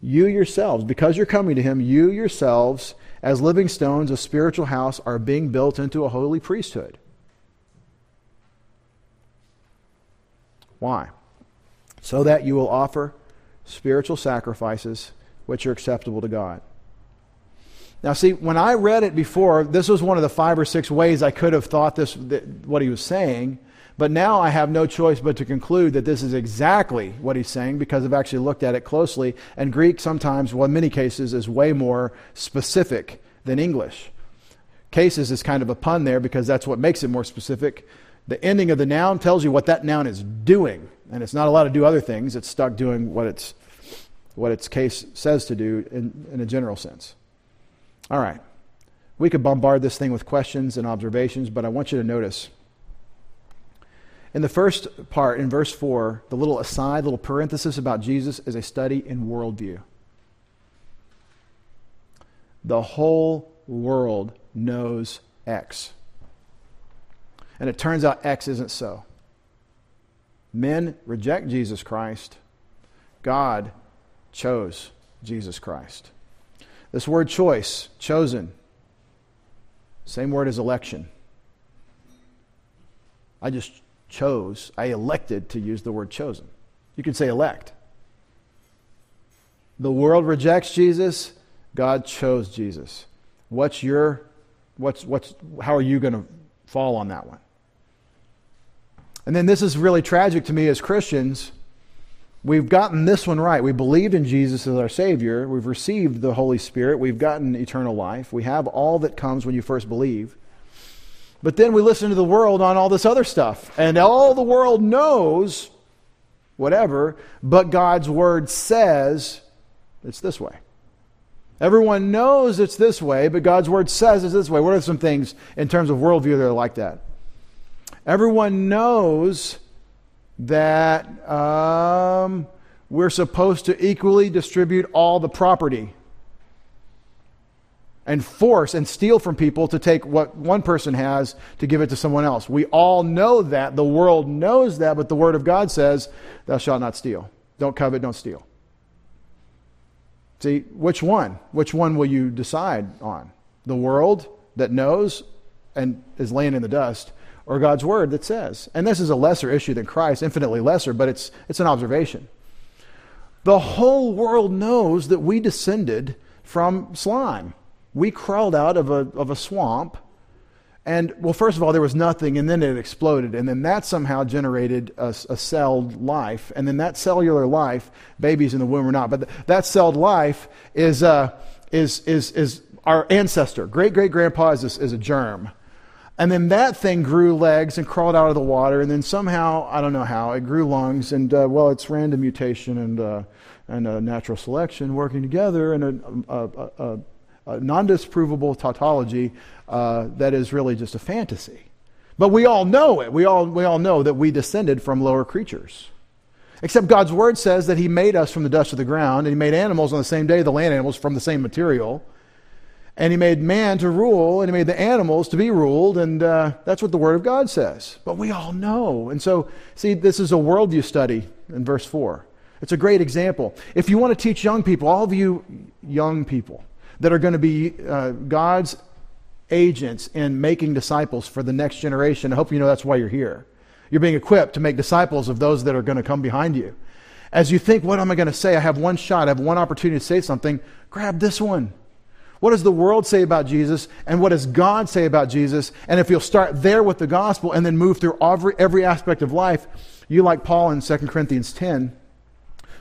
You yourselves, because you're coming to him, you yourselves, as living stones, a spiritual house, are being built into a holy priesthood. Why? So that you will offer spiritual sacrifices which are acceptable to God. Now, see, when I read it before, this was one of the five or six ways I could have thought this, what he was saying. But now I have no choice but to conclude that this is exactly what he's saying because I've actually looked at it closely. And Greek sometimes, well, in many cases, is way more specific than English. Cases is kind of a pun there because that's what makes it more specific. The ending of the noun tells you what that noun is doing and it's not allowed to do other things. It's stuck doing what its what its case says to do in, in a general sense. All right. We could bombard this thing with questions and observations, but I want you to notice. In the first part, in verse 4, the little aside, little parenthesis about Jesus is a study in worldview. The whole world knows X. And it turns out X isn't so. Men reject Jesus Christ. God chose Jesus Christ. This word choice, chosen, same word as election. I just chose, I elected to use the word chosen. You could say elect. The world rejects Jesus, God chose Jesus. What's your what's what's how are you going to fall on that one? And then this is really tragic to me as Christians We've gotten this one right. We believed in Jesus as our Savior. We've received the Holy Spirit. We've gotten eternal life. We have all that comes when you first believe. But then we listen to the world on all this other stuff. And all the world knows, whatever, but God's Word says it's this way. Everyone knows it's this way, but God's Word says it's this way. What are some things in terms of worldview that are like that? Everyone knows that um, we're supposed to equally distribute all the property and force and steal from people to take what one person has to give it to someone else. We all know that. The world knows that, but the Word of God says, Thou shalt not steal. Don't covet, don't steal. See, which one? Which one will you decide on? The world that knows and is laying in the dust, or God's word that says. And this is a lesser issue than Christ, infinitely lesser, but it's, it's an observation. The whole world knows that we descended from slime. We crawled out of a, of a swamp. And, well, first of all, there was nothing, and then it exploded. And then that somehow generated a, a celled life. And then that cellular life, babies in the womb or not, but th- that celled life is, uh, is, is, is our ancestor. Great great grandpa is, is a germ. And then that thing grew legs and crawled out of the water, and then somehow, I don't know how, it grew lungs, and uh, well, it's random mutation and, uh, and uh, natural selection working together in a, a, a, a non disprovable tautology uh, that is really just a fantasy. But we all know it. We all, we all know that we descended from lower creatures. Except God's word says that He made us from the dust of the ground, and He made animals on the same day, the land animals, from the same material. And he made man to rule, and he made the animals to be ruled, and uh, that's what the Word of God says. But we all know. And so, see, this is a worldview study in verse 4. It's a great example. If you want to teach young people, all of you young people that are going to be uh, God's agents in making disciples for the next generation, I hope you know that's why you're here. You're being equipped to make disciples of those that are going to come behind you. As you think, what am I going to say? I have one shot, I have one opportunity to say something. Grab this one. What does the world say about Jesus? And what does God say about Jesus? And if you'll start there with the gospel and then move through every, every aspect of life, you, like Paul in 2 Corinthians 10,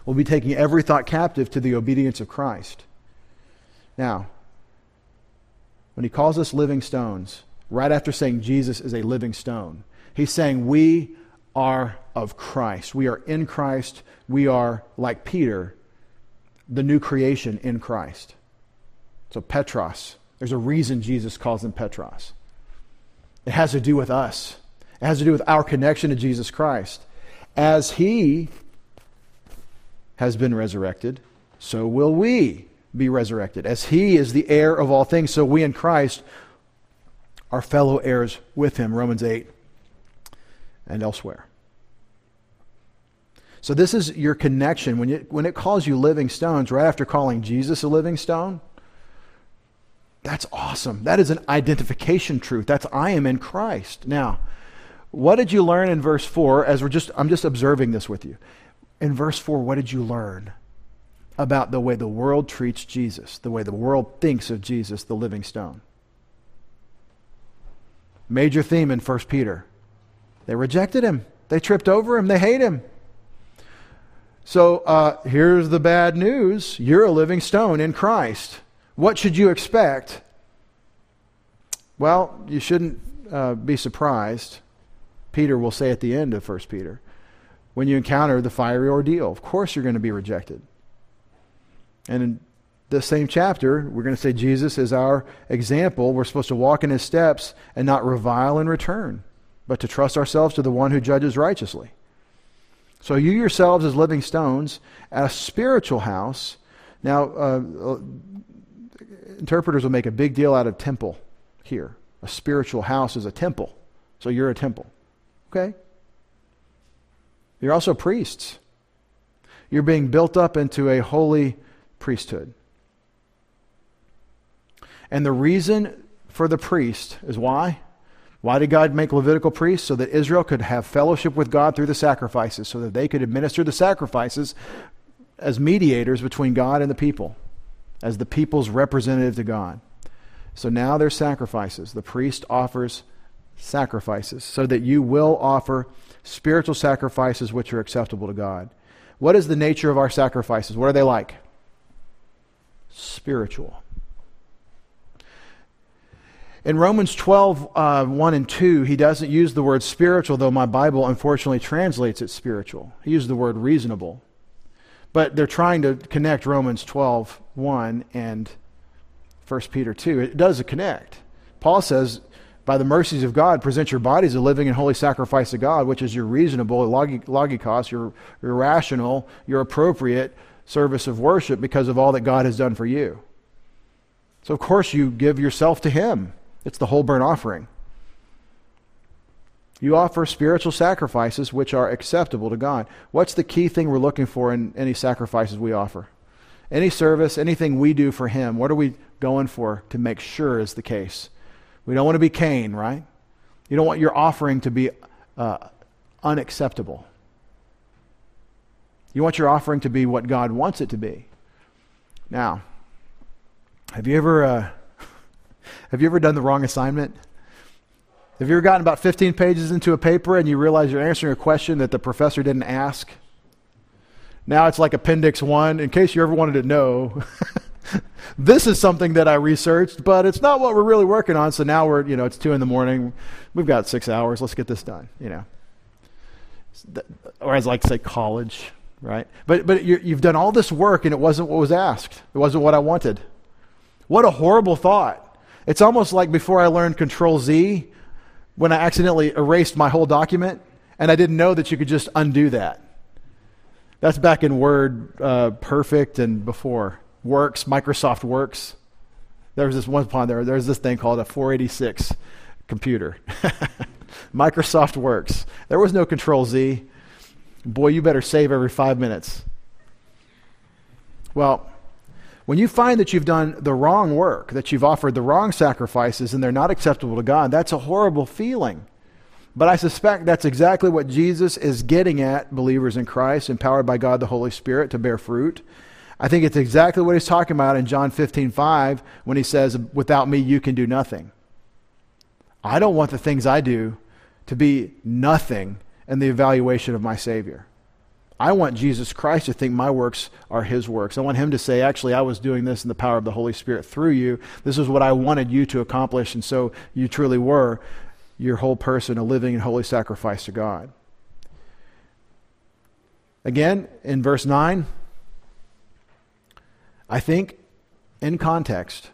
will be taking every thought captive to the obedience of Christ. Now, when he calls us living stones, right after saying Jesus is a living stone, he's saying we are of Christ. We are in Christ. We are, like Peter, the new creation in Christ. So, Petros. There's a reason Jesus calls him Petros. It has to do with us, it has to do with our connection to Jesus Christ. As he has been resurrected, so will we be resurrected. As he is the heir of all things, so we in Christ are fellow heirs with him. Romans 8 and elsewhere. So, this is your connection. When, when it calls you living stones, right after calling Jesus a living stone, that's awesome. That is an identification truth. That's I am in Christ. Now, what did you learn in verse 4 as we're just I'm just observing this with you. In verse 4, what did you learn about the way the world treats Jesus, the way the world thinks of Jesus, the living stone? Major theme in 1 Peter. They rejected him. They tripped over him. They hate him. So uh, here's the bad news you're a living stone in Christ. What should you expect? Well, you shouldn't uh, be surprised. Peter will say at the end of 1 Peter when you encounter the fiery ordeal. Of course, you're going to be rejected. And in the same chapter, we're going to say Jesus is our example. We're supposed to walk in his steps and not revile in return, but to trust ourselves to the one who judges righteously. So, you yourselves as living stones, a spiritual house. Now, uh, interpreters will make a big deal out of temple here. A spiritual house is a temple. So you're a temple. Okay? You're also priests. You're being built up into a holy priesthood. And the reason for the priest is why? Why did God make Levitical priests? So that Israel could have fellowship with God through the sacrifices, so that they could administer the sacrifices as mediators between God and the people as the people's representative to God. So now there's sacrifices. The priest offers sacrifices so that you will offer spiritual sacrifices which are acceptable to God. What is the nature of our sacrifices? What are they like? Spiritual. In Romans 12, uh, 1 and 2, he doesn't use the word spiritual, though my Bible unfortunately translates it spiritual. He uses the word reasonable. But they're trying to connect Romans 12, 1 and 1 Peter 2. It does connect. Paul says, by the mercies of God, present your bodies a living and holy sacrifice to God, which is your reasonable, logikos, your, your rational, your appropriate service of worship because of all that God has done for you. So, of course, you give yourself to Him. It's the whole burnt offering. You offer spiritual sacrifices which are acceptable to God. What's the key thing we're looking for in any sacrifices we offer? Any service, anything we do for Him, what are we going for to make sure is the case? We don't want to be Cain, right? You don't want your offering to be uh, unacceptable. You want your offering to be what God wants it to be. Now, have you ever uh, have you ever done the wrong assignment? Have you ever gotten about 15 pages into a paper and you realize you're answering a question that the professor didn't ask? Now it's like Appendix 1. In case you ever wanted to know, this is something that I researched, but it's not what we're really working on. So now we're, you know, it's 2 in the morning. We've got six hours. Let's get this done, you know. Or as I like to say, college, right? But, but you've done all this work and it wasn't what was asked, it wasn't what I wanted. What a horrible thought. It's almost like before I learned Control Z, when I accidentally erased my whole document, and I didn't know that you could just undo that. That's back in Word uh, Perfect and before. Works, Microsoft Works. There was this one upon there, there's this thing called a 486 computer. Microsoft Works. There was no Control Z. Boy, you better save every five minutes. Well, when you find that you've done the wrong work, that you've offered the wrong sacrifices and they're not acceptable to God, that's a horrible feeling. But I suspect that's exactly what Jesus is getting at believers in Christ, empowered by God the Holy Spirit to bear fruit. I think it's exactly what he's talking about in John 15, 5, when he says, Without me, you can do nothing. I don't want the things I do to be nothing in the evaluation of my Savior. I want Jesus Christ to think my works are his works. I want him to say, actually, I was doing this in the power of the Holy Spirit through you. This is what I wanted you to accomplish, and so you truly were your whole person a living and holy sacrifice to God. Again, in verse 9, I think in context,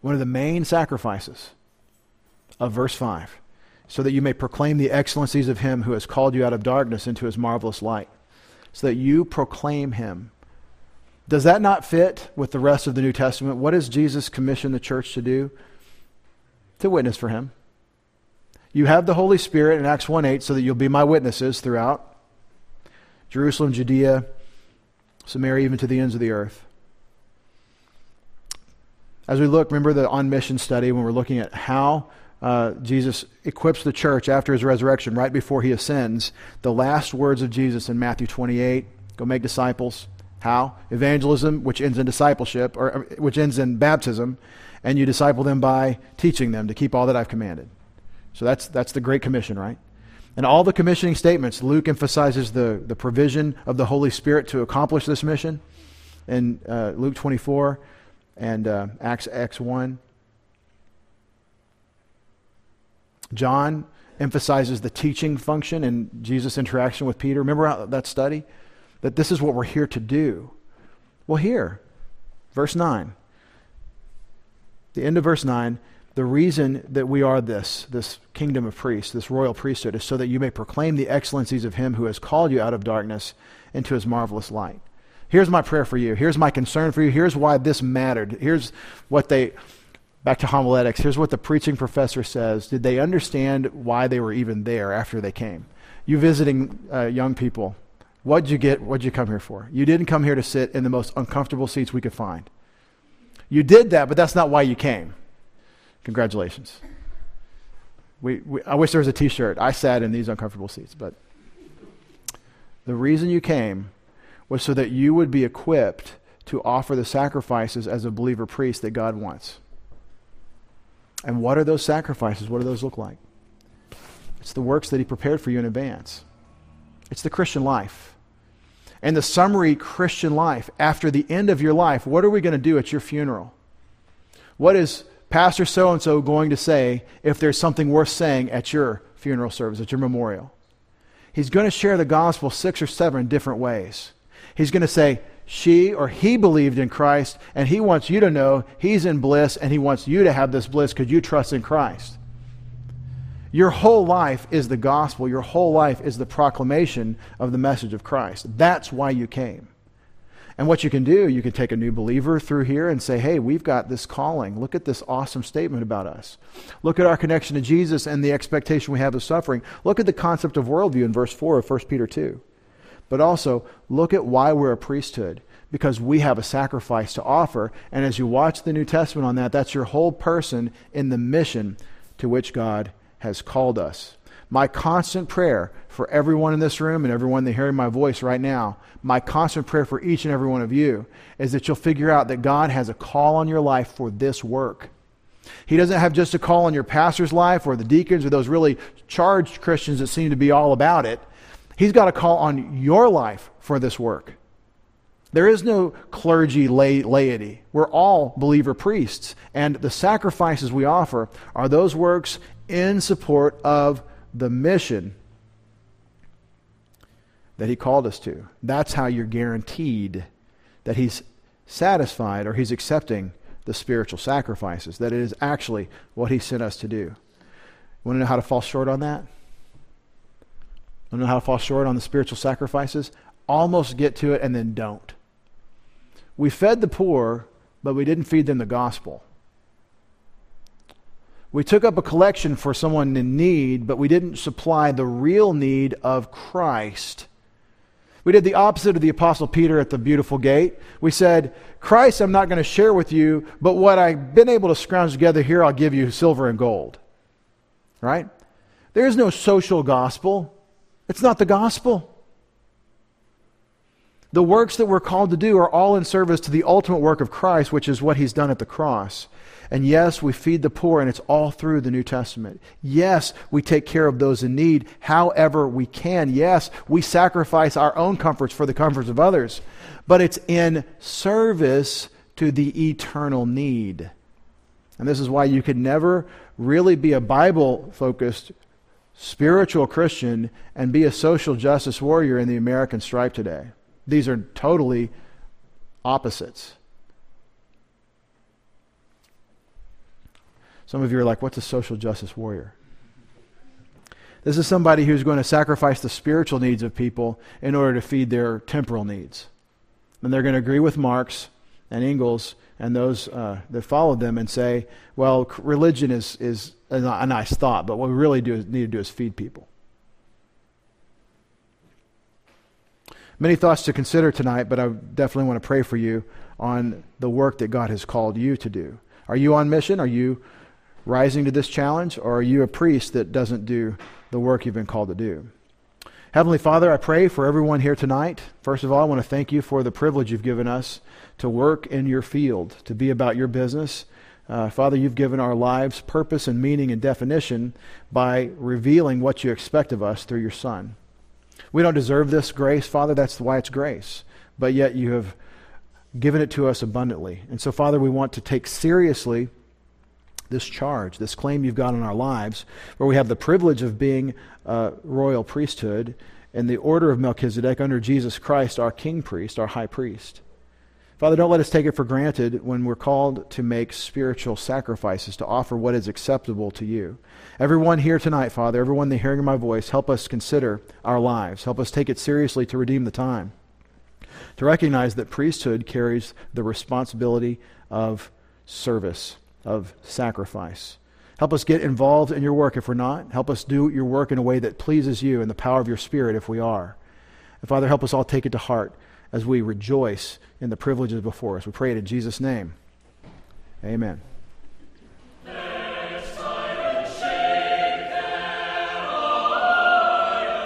one of the main sacrifices of verse 5, so that you may proclaim the excellencies of him who has called you out of darkness into his marvelous light so that you proclaim him. Does that not fit with the rest of the New Testament? What does Jesus commission the church to do? To witness for him. You have the Holy Spirit in Acts 1 8 so that you'll be my witnesses throughout Jerusalem, Judea, Samaria, even to the ends of the earth. As we look, remember the on mission study when we're looking at how uh, Jesus equips the church after his resurrection, right before he ascends. The last words of Jesus in Matthew 28 go make disciples. How? Evangelism, which ends in discipleship, or uh, which ends in baptism, and you disciple them by teaching them to keep all that I've commanded. So that's, that's the Great Commission, right? And all the commissioning statements, Luke emphasizes the, the provision of the Holy Spirit to accomplish this mission in uh, Luke 24 and uh, Acts X1. John emphasizes the teaching function in Jesus' interaction with Peter. Remember that study? That this is what we're here to do. Well, here, verse 9. The end of verse 9 the reason that we are this, this kingdom of priests, this royal priesthood, is so that you may proclaim the excellencies of him who has called you out of darkness into his marvelous light. Here's my prayer for you. Here's my concern for you. Here's why this mattered. Here's what they Back to homiletics. Here's what the preaching professor says. Did they understand why they were even there after they came? You visiting uh, young people, what'd you get? What'd you come here for? You didn't come here to sit in the most uncomfortable seats we could find. You did that, but that's not why you came. Congratulations. We, we, I wish there was a t shirt. I sat in these uncomfortable seats, but the reason you came was so that you would be equipped to offer the sacrifices as a believer priest that God wants. And what are those sacrifices? What do those look like? It's the works that He prepared for you in advance. It's the Christian life. And the summary Christian life, after the end of your life, what are we going to do at your funeral? What is Pastor so and so going to say if there's something worth saying at your funeral service, at your memorial? He's going to share the gospel six or seven different ways. He's going to say, she or he believed in Christ, and he wants you to know he's in bliss, and he wants you to have this bliss because you trust in Christ. Your whole life is the gospel. Your whole life is the proclamation of the message of Christ. That's why you came. And what you can do, you can take a new believer through here and say, hey, we've got this calling. Look at this awesome statement about us. Look at our connection to Jesus and the expectation we have of suffering. Look at the concept of worldview in verse 4 of 1 Peter 2. But also, look at why we're a priesthood because we have a sacrifice to offer. And as you watch the New Testament on that, that's your whole person in the mission to which God has called us. My constant prayer for everyone in this room and everyone that hearing my voice right now, my constant prayer for each and every one of you is that you'll figure out that God has a call on your life for this work. He doesn't have just a call on your pastor's life or the deacons or those really charged Christians that seem to be all about it. He's got a call on your life for this work. There is no clergy laity. We're all believer priests. And the sacrifices we offer are those works in support of the mission that He called us to. That's how you're guaranteed that He's satisfied or He's accepting the spiritual sacrifices, that it is actually what He sent us to do. Want to know how to fall short on that? To know how to fall short on the spiritual sacrifices? Almost get to it and then don't. We fed the poor, but we didn't feed them the gospel. We took up a collection for someone in need, but we didn't supply the real need of Christ. We did the opposite of the Apostle Peter at the beautiful gate. We said, Christ, I'm not going to share with you, but what I've been able to scrounge together here, I'll give you silver and gold. Right? There is no social gospel, it's not the gospel. The works that we're called to do are all in service to the ultimate work of Christ, which is what he's done at the cross. And yes, we feed the poor, and it's all through the New Testament. Yes, we take care of those in need however we can. Yes, we sacrifice our own comforts for the comforts of others. But it's in service to the eternal need. And this is why you could never really be a Bible focused spiritual Christian and be a social justice warrior in the American stripe today. These are totally opposites. Some of you are like, what's a social justice warrior? This is somebody who's going to sacrifice the spiritual needs of people in order to feed their temporal needs. And they're going to agree with Marx and Engels and those uh, that followed them and say, well, religion is, is a, nice thought, but what we really do need to do is feed people. Many thoughts to consider tonight, but I definitely want to pray for you on the work that God has called you to do. Are you on mission? Are you rising to this challenge, or are you a priest that doesn't do the work you've been called to do? Heavenly Father, I pray for everyone here tonight. First of all, I want to thank you for the privilege you've given us to work in your field, to be about your business. Uh, Father, you've given our lives purpose and meaning and definition by revealing what you expect of us through your Son. We don't deserve this grace, Father. That's why it's grace. But yet you have given it to us abundantly. And so, Father, we want to take seriously this charge, this claim you've got on our lives, where we have the privilege of being a royal priesthood in the order of Melchizedek under Jesus Christ, our king priest, our high priest. Father, don't let us take it for granted when we're called to make spiritual sacrifices, to offer what is acceptable to you. Everyone here tonight, Father, everyone in the hearing of my voice, help us consider our lives. Help us take it seriously to redeem the time. To recognize that priesthood carries the responsibility of service of sacrifice. Help us get involved in your work if we're not. Help us do your work in a way that pleases you and the power of your Spirit if we are. And Father, help us all take it to heart as we rejoice in the privileges before us. We pray it in Jesus' name. Amen.